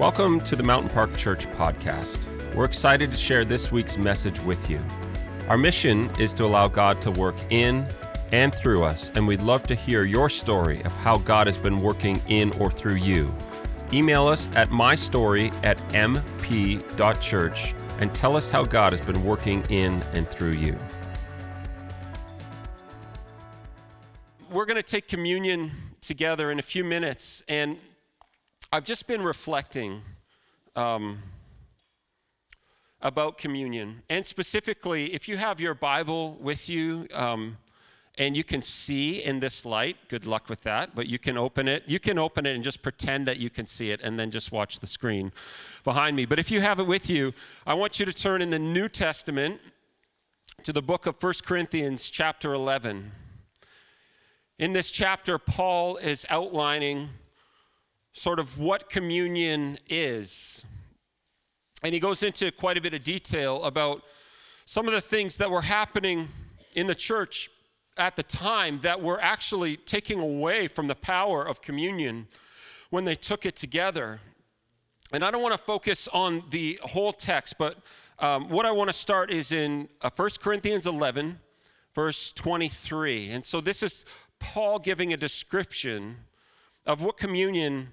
Welcome to the Mountain Park Church podcast. We're excited to share this week's message with you. Our mission is to allow God to work in and through us, and we'd love to hear your story of how God has been working in or through you. Email us at mystory at mp.church and tell us how God has been working in and through you. We're going to take communion together in a few minutes, and I've just been reflecting um, about communion. And specifically, if you have your Bible with you, um, and you can see in this light good luck with that but you can open it. You can open it and just pretend that you can see it and then just watch the screen behind me. But if you have it with you i want you to turn in the new testament to the book of 1 corinthians chapter 11 in this chapter paul is outlining sort of what communion is and he goes into quite a bit of detail about some of the things that were happening in the church at the time that were actually taking away from the power of communion when they took it together. And I don't want to focus on the whole text, but um, what I want to start is in uh, 1 Corinthians 11, verse 23. And so this is Paul giving a description of what communion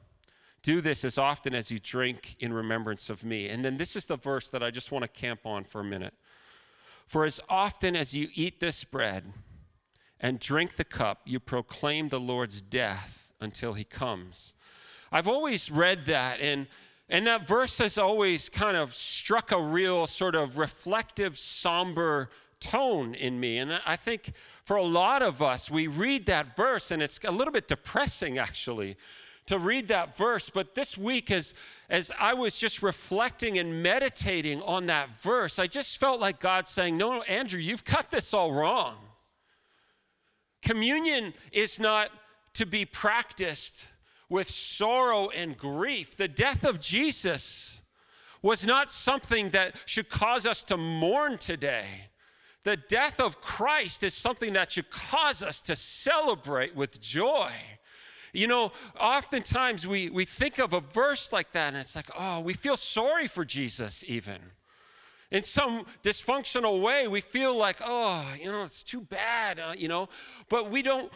Do this as often as you drink in remembrance of me. And then this is the verse that I just want to camp on for a minute. For as often as you eat this bread, and drink the cup, you proclaim the Lord's death until he comes. I've always read that, and, and that verse has always kind of struck a real sort of reflective, somber tone in me. And I think for a lot of us, we read that verse, and it's a little bit depressing actually to read that verse. But this week, as, as I was just reflecting and meditating on that verse, I just felt like God saying, No, Andrew, you've got this all wrong. Communion is not to be practiced with sorrow and grief. The death of Jesus was not something that should cause us to mourn today. The death of Christ is something that should cause us to celebrate with joy. You know, oftentimes we, we think of a verse like that and it's like, oh, we feel sorry for Jesus even. In some dysfunctional way we feel like oh you know it's too bad uh, you know. But we don't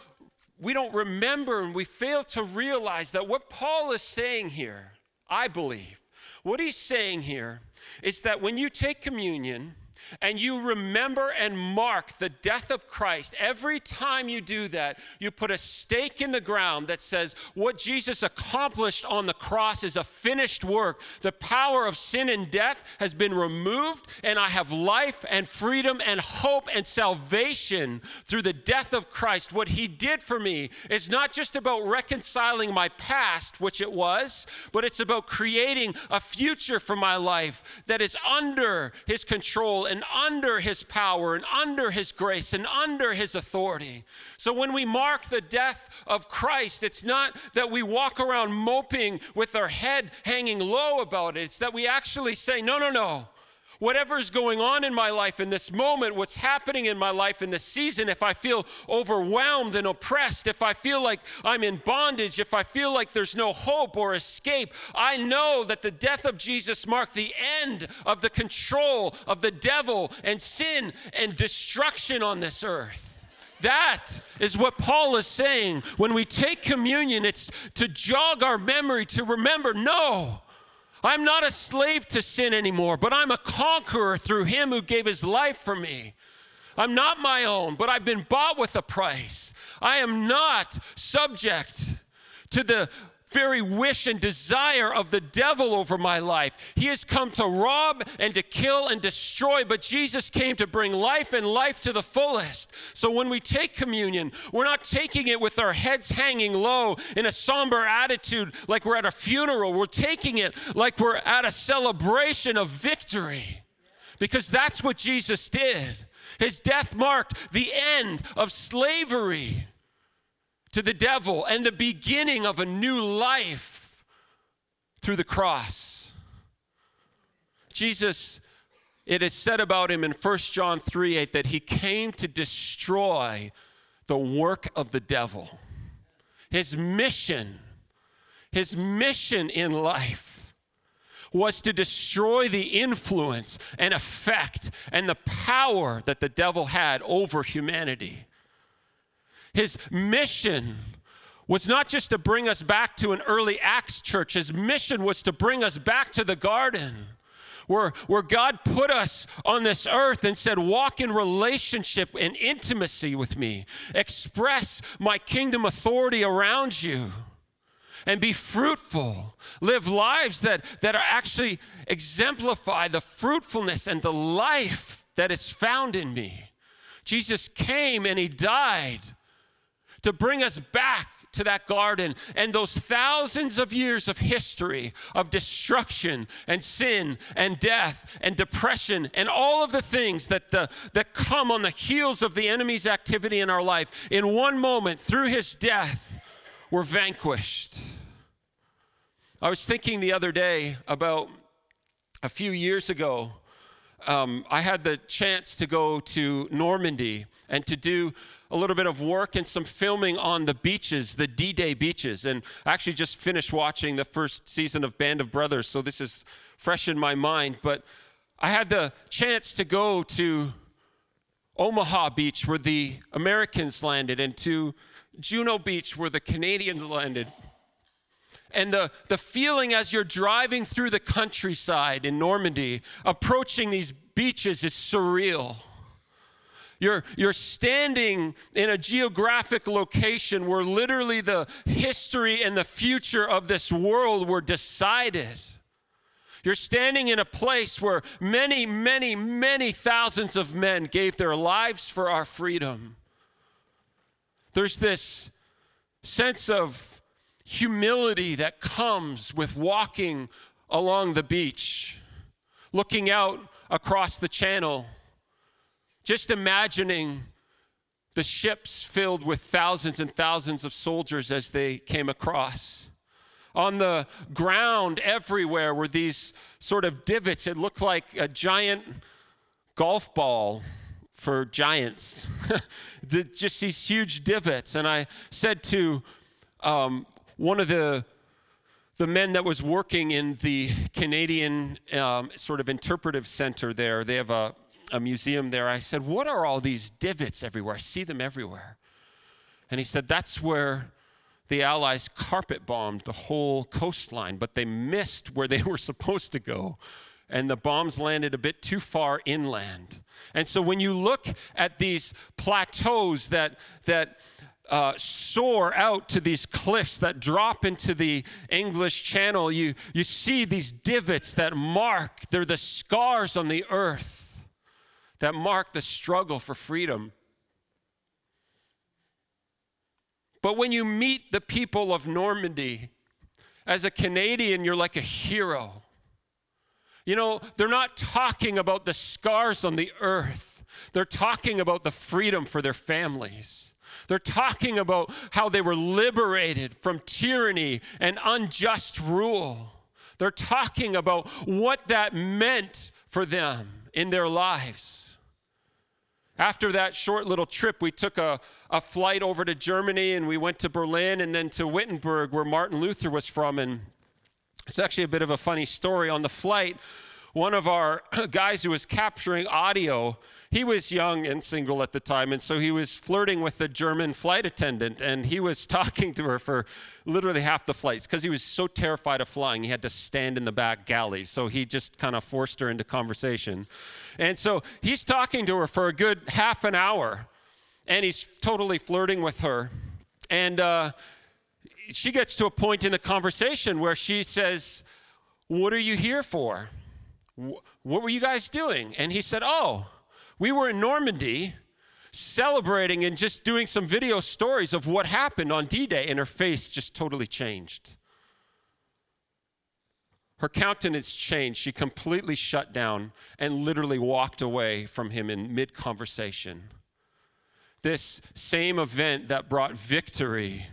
we don't remember and we fail to realize that what paul is saying here i believe what he's saying here is that when you take communion and you remember and mark the death of Christ, every time you do that, you put a stake in the ground that says what Jesus accomplished on the cross is a finished work. The power of sin and death has been removed, and I have life and freedom and hope and salvation through the death of Christ. What he did for me is not just about reconciling my past, which it was, but it's about creating a future for my life that is under his control and and under his power and under his grace and under his authority. So when we mark the death of Christ, it's not that we walk around moping with our head hanging low about it. It's that we actually say, no, no, no. Whatever is going on in my life in this moment, what's happening in my life in this season, if I feel overwhelmed and oppressed, if I feel like I'm in bondage, if I feel like there's no hope or escape, I know that the death of Jesus marked the end of the control of the devil and sin and destruction on this earth. That is what Paul is saying. When we take communion, it's to jog our memory, to remember no, I'm not a slave to sin anymore, but I'm a conqueror through him who gave his life for me. I'm not my own, but I've been bought with a price. I am not subject to the very wish and desire of the devil over my life. He has come to rob and to kill and destroy, but Jesus came to bring life and life to the fullest. So when we take communion, we're not taking it with our heads hanging low in a somber attitude like we're at a funeral. We're taking it like we're at a celebration of victory Because that's what Jesus did. His death marked the end of slavery to the devil and the beginning of a new life through the cross. Jesus, it is said about him in 1 John 3 8 that he came to destroy the work of the devil. His mission, his mission in life was to destroy the influence and effect and the power that the devil had over humanity. His mission was not just to bring us back to an early Acts church, his mission was to bring us back to the garden where, where God put us on this earth and said, Walk in relationship and intimacy with me, express my kingdom authority around you. And be fruitful. Live lives that, that are actually exemplify the fruitfulness and the life that is found in me. Jesus came and he died to bring us back to that garden and those thousands of years of history of destruction and sin and death and depression and all of the things that, the, that come on the heels of the enemy's activity in our life, in one moment, through his death, were vanquished. I was thinking the other day about a few years ago. Um, I had the chance to go to Normandy and to do a little bit of work and some filming on the beaches, the D Day beaches. And I actually just finished watching the first season of Band of Brothers, so this is fresh in my mind. But I had the chance to go to Omaha Beach, where the Americans landed, and to Juno Beach, where the Canadians landed. And the, the feeling as you're driving through the countryside in Normandy, approaching these beaches, is surreal you're, you're standing in a geographic location where literally the history and the future of this world were decided. You're standing in a place where many, many, many thousands of men gave their lives for our freedom. There's this sense of humility that comes with walking along the beach, looking out across the channel just imagining the ships filled with thousands and thousands of soldiers as they came across. On the ground everywhere were these sort of divots. It looked like a giant golf ball for giants, just these huge divots. And I said to um, one of the the men that was working in the Canadian um, sort of interpretive center there, they have a a museum there. I said, What are all these divots everywhere? I see them everywhere. And he said, That's where the Allies carpet bombed the whole coastline, but they missed where they were supposed to go. And the bombs landed a bit too far inland. And so when you look at these plateaus that, that uh, soar out to these cliffs that drop into the English Channel, you, you see these divots that mark, they're the scars on the earth that mark the struggle for freedom. But when you meet the people of Normandy, as a Canadian, you're like a hero. You know, they're not talking about the scars on the earth, they're talking about the freedom for their families. They're talking about how they were liberated from tyranny and unjust rule. They're talking about what that meant for them in their lives. After that short little trip, we took a, a flight over to Germany and we went to Berlin and then to Wittenberg, where Martin Luther was from. And it's actually a bit of a funny story. On the flight, one of our guys who was capturing audio he was young and single at the time, and so he was flirting with the German flight attendant, and he was talking to her for literally half the flights because he was so terrified of flying. He had to stand in the back galley, so he just kind of forced her into conversation. And so he's talking to her for a good half an hour, and he's totally flirting with her. And uh, she gets to a point in the conversation where she says, What are you here for? What were you guys doing? And he said, Oh, we were in Normandy celebrating and just doing some video stories of what happened on D Day, and her face just totally changed. her countenance changed. She completely shut down and literally walked away from him in mid conversation. This same event that brought victory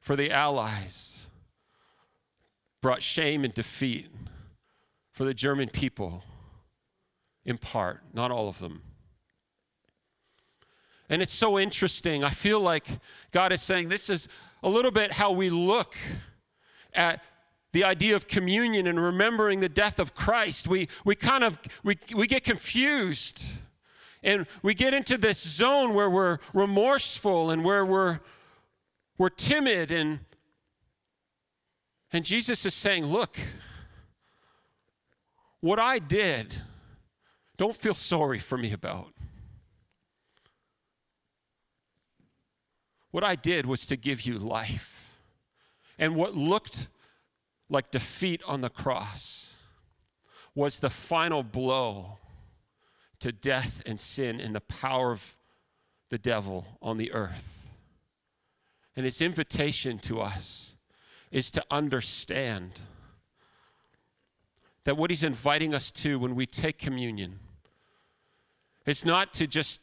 for the Allies brought shame and defeat for the German people, in part, not all of them. And it's so interesting. I feel like God is saying this is a little bit how we look at the idea of communion and remembering the death of Christ. We, we kind of we, we get confused and we get into this zone where we're remorseful and where we're, we're timid and and Jesus is saying, Look, what I did, don't feel sorry for me about. What I did was to give you life. And what looked like defeat on the cross was the final blow to death and sin and the power of the devil on the earth. And his invitation to us is to understand that what he's inviting us to when we take communion is not to just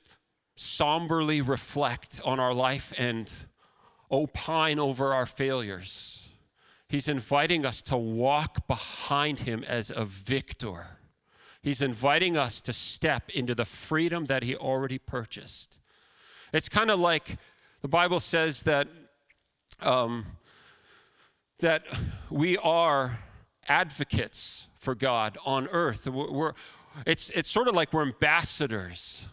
somberly reflect on our life and opine over our failures. He's inviting us to walk behind him as a victor. He's inviting us to step into the freedom that he already purchased. It's kind of like the Bible says that um, that we are advocates for God on earth. We're, it's, it's sort of like we're ambassadors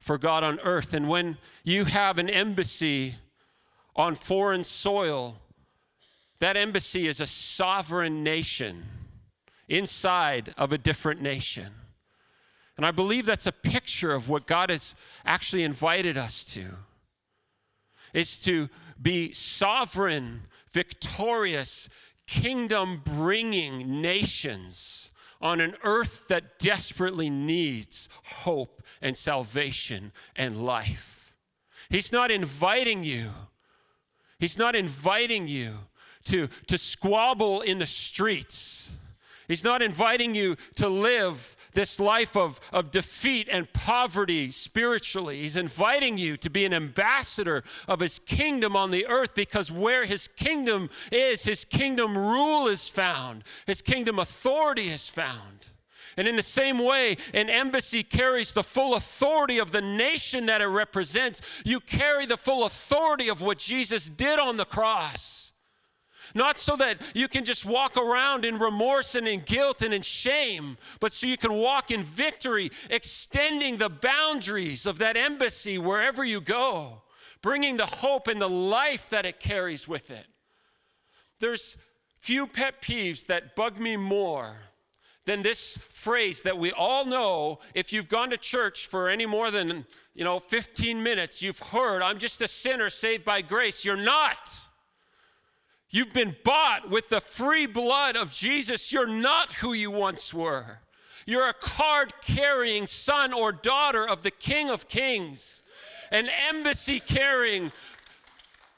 for God on earth. And when you have an embassy on foreign soil, that embassy is a sovereign nation inside of a different nation. And I believe that's a picture of what God has actually invited us to. Is to be sovereign victorious, kingdom bringing nations on an earth that desperately needs hope and salvation and life. He's not inviting you. He's not inviting you to, to squabble in the streets. He's not inviting you to live this life of, of defeat and poverty spiritually. He's inviting you to be an ambassador of his kingdom on the earth because where his kingdom is, his kingdom rule is found, his kingdom authority is found. And in the same way, an embassy carries the full authority of the nation that it represents. You carry the full authority of what Jesus did on the cross. Not so that you can just walk around in remorse and in guilt and in shame, but so you can walk in victory, extending the boundaries of that embassy wherever you go, bringing the hope and the life that it carries with it. There's few pet peeves that bug me more than this phrase that we all know if you've gone to church for any more than you know 15 minutes you've heard i'm just a sinner saved by grace you're not You've been bought with the free blood of Jesus. You're not who you once were. You're a card carrying son or daughter of the King of Kings, an embassy carrying,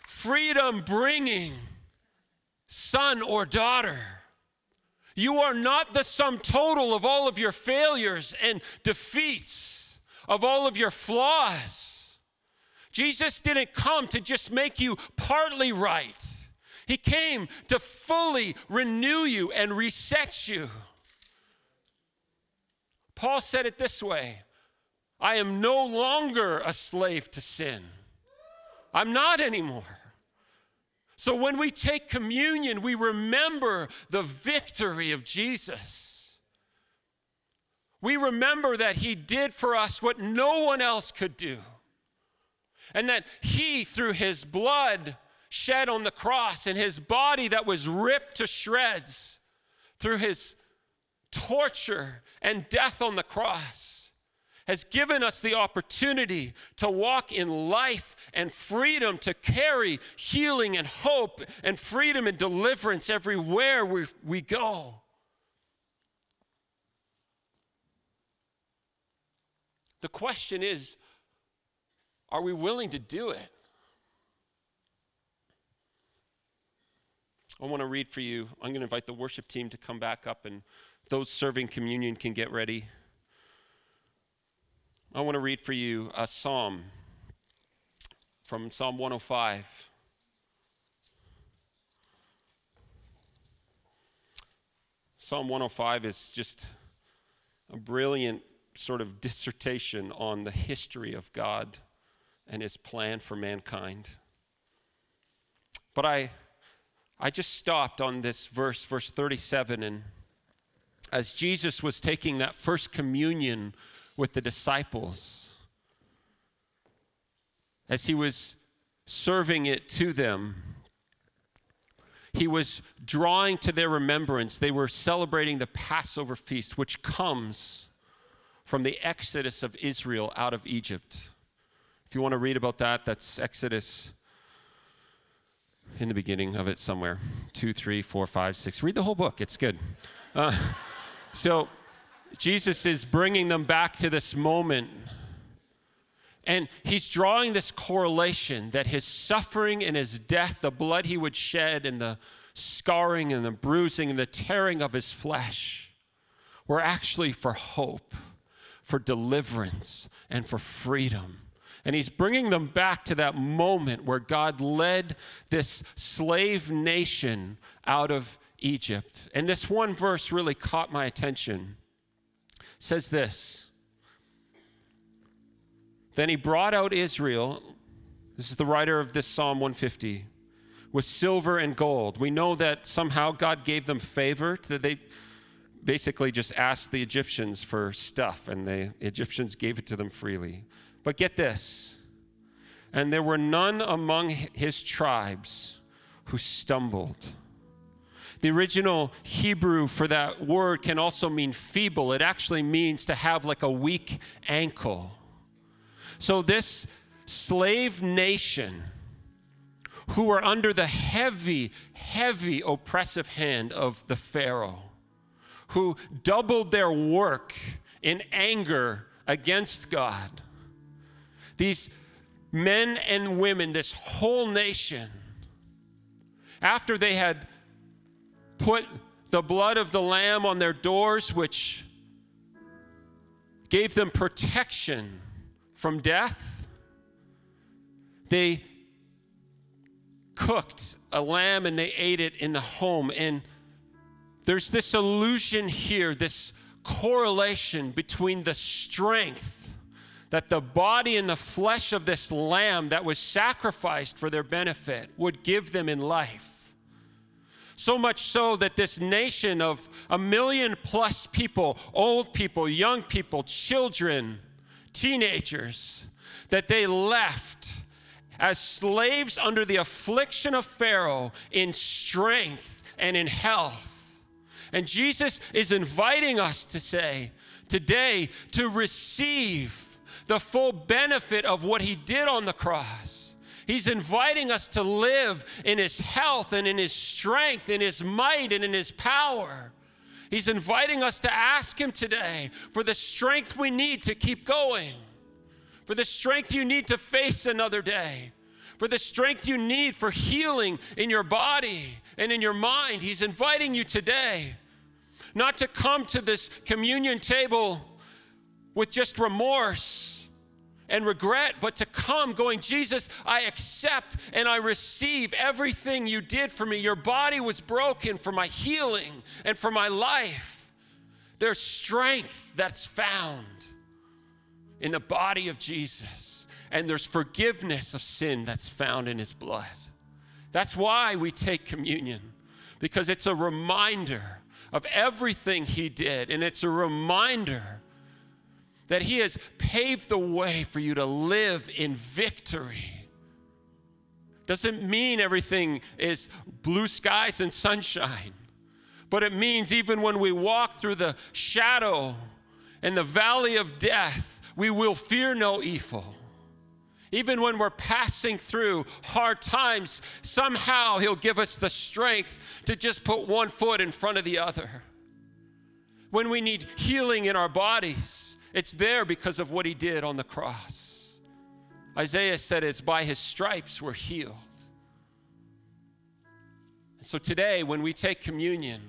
freedom bringing son or daughter. You are not the sum total of all of your failures and defeats, of all of your flaws. Jesus didn't come to just make you partly right. He came to fully renew you and reset you. Paul said it this way I am no longer a slave to sin. I'm not anymore. So when we take communion, we remember the victory of Jesus. We remember that He did for us what no one else could do. And that He, through His blood, shed on the cross and his body that was ripped to shreds through his torture and death on the cross has given us the opportunity to walk in life and freedom, to carry healing and hope and freedom and deliverance everywhere we, we go. The question is are we willing to do it? I want to read for you. I'm going to invite the worship team to come back up, and those serving communion can get ready. I want to read for you a psalm from Psalm 105. Psalm 105 is just a brilliant sort of dissertation on the history of God and his plan for mankind. But I I just stopped on this verse verse 37 and as Jesus was taking that first communion with the disciples as he was serving it to them he was drawing to their remembrance. They were celebrating the Passover feast, which comes from the exodus of Israel out of Egypt. If you want to read about that, that's Exodus in the beginning of it somewhere two, three, four, five, six. Read the whole book, it's good. Uh, so, Jesus is bringing them back to this moment and he's drawing this correlation that his suffering and his death, the blood he would shed, and the scarring and the bruising and the tearing of his flesh were actually for hope, for deliverance, and for freedom. And he's bringing them back to that moment where God led this slave nation out of Egypt. And this one verse really caught my attention. It says this then he brought out Israel. This is the writer of this Psalm 150 with silver and gold. We know that somehow God gave them favor, that they basically just asked the Egyptians for stuff, and the Egyptians gave it to them freely. But get this and there were none among his tribes who stumbled. The original Hebrew for that word can also mean feeble. It actually means to have like a weak ankle. So, this slave nation who were under the heavy, heavy oppressive hand of the Pharaoh, who doubled their work in anger against God. These men and women, this whole nation, after they had put the blood of the Lamb on their doors, which gave them protection from death. They cooked a lamb and they ate it in the home. And there's this illusion here, this correlation between the strength that the body and the flesh of this lamb that was sacrificed for their benefit would give them in life. So much so that this nation of a million plus people, old people, young people, children, teenagers that they left as slaves under the affliction of Pharaoh in strength and in health. And Jesus is inviting us to say today to receive the full benefit of what he did on the cross. He's inviting us to live in his health and in his strength, in his might and in his power. He's inviting us to ask Him today for the strength we need to keep going, for the strength you need to face another day, for the strength you need for healing in your body and in your mind. He's inviting you today not to come to this communion table with just remorse and regret, but to come going, Jesus, I accept and I receive everything you did for me. Your body was broken for my healing and for my life. There's strength that's found in the body of Jesus, and there's forgiveness of sin that's found in his blood. That's why we take communion, because it's a reminder of everything he did, and it's a reminder that He has paved the way for you to live in victory. Doesn't mean everything is blue skies and sunshine, but it means even when we walk through the shadow and the valley of death, we will fear no evil. Even when we're passing through hard times, somehow He'll give us the strength to just put one foot in front of the other. When we need healing in our bodies, it's there because of what he did on the cross. Isaiah said it's by his stripes we're healed. So today, when we take communion,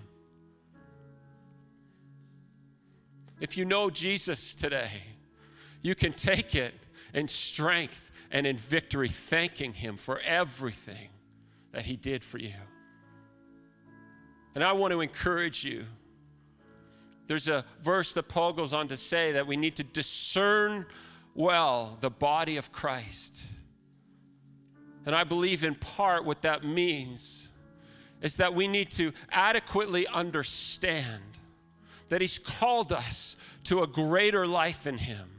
if you know Jesus today, you can take it in strength and in victory, thanking Him for everything that He did for you. And I want to encourage you. There's a verse that Paul goes on to say that we need to discern well the body of Christ. And I believe in part what that means is that we need to adequately understand that He's called us to a greater life in Him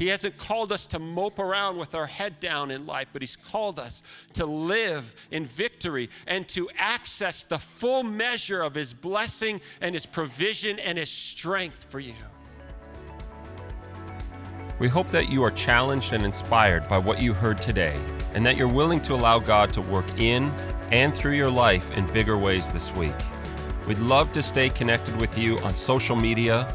he hasn't called us to mope around with our head down in life, but He's called us to live in victory and to access the full measure of His blessing and His provision and His strength for you. We hope that you are challenged and inspired by what you heard today, and that you're willing to allow God to work in and through your life in bigger ways this week. We'd love to stay connected with you on social media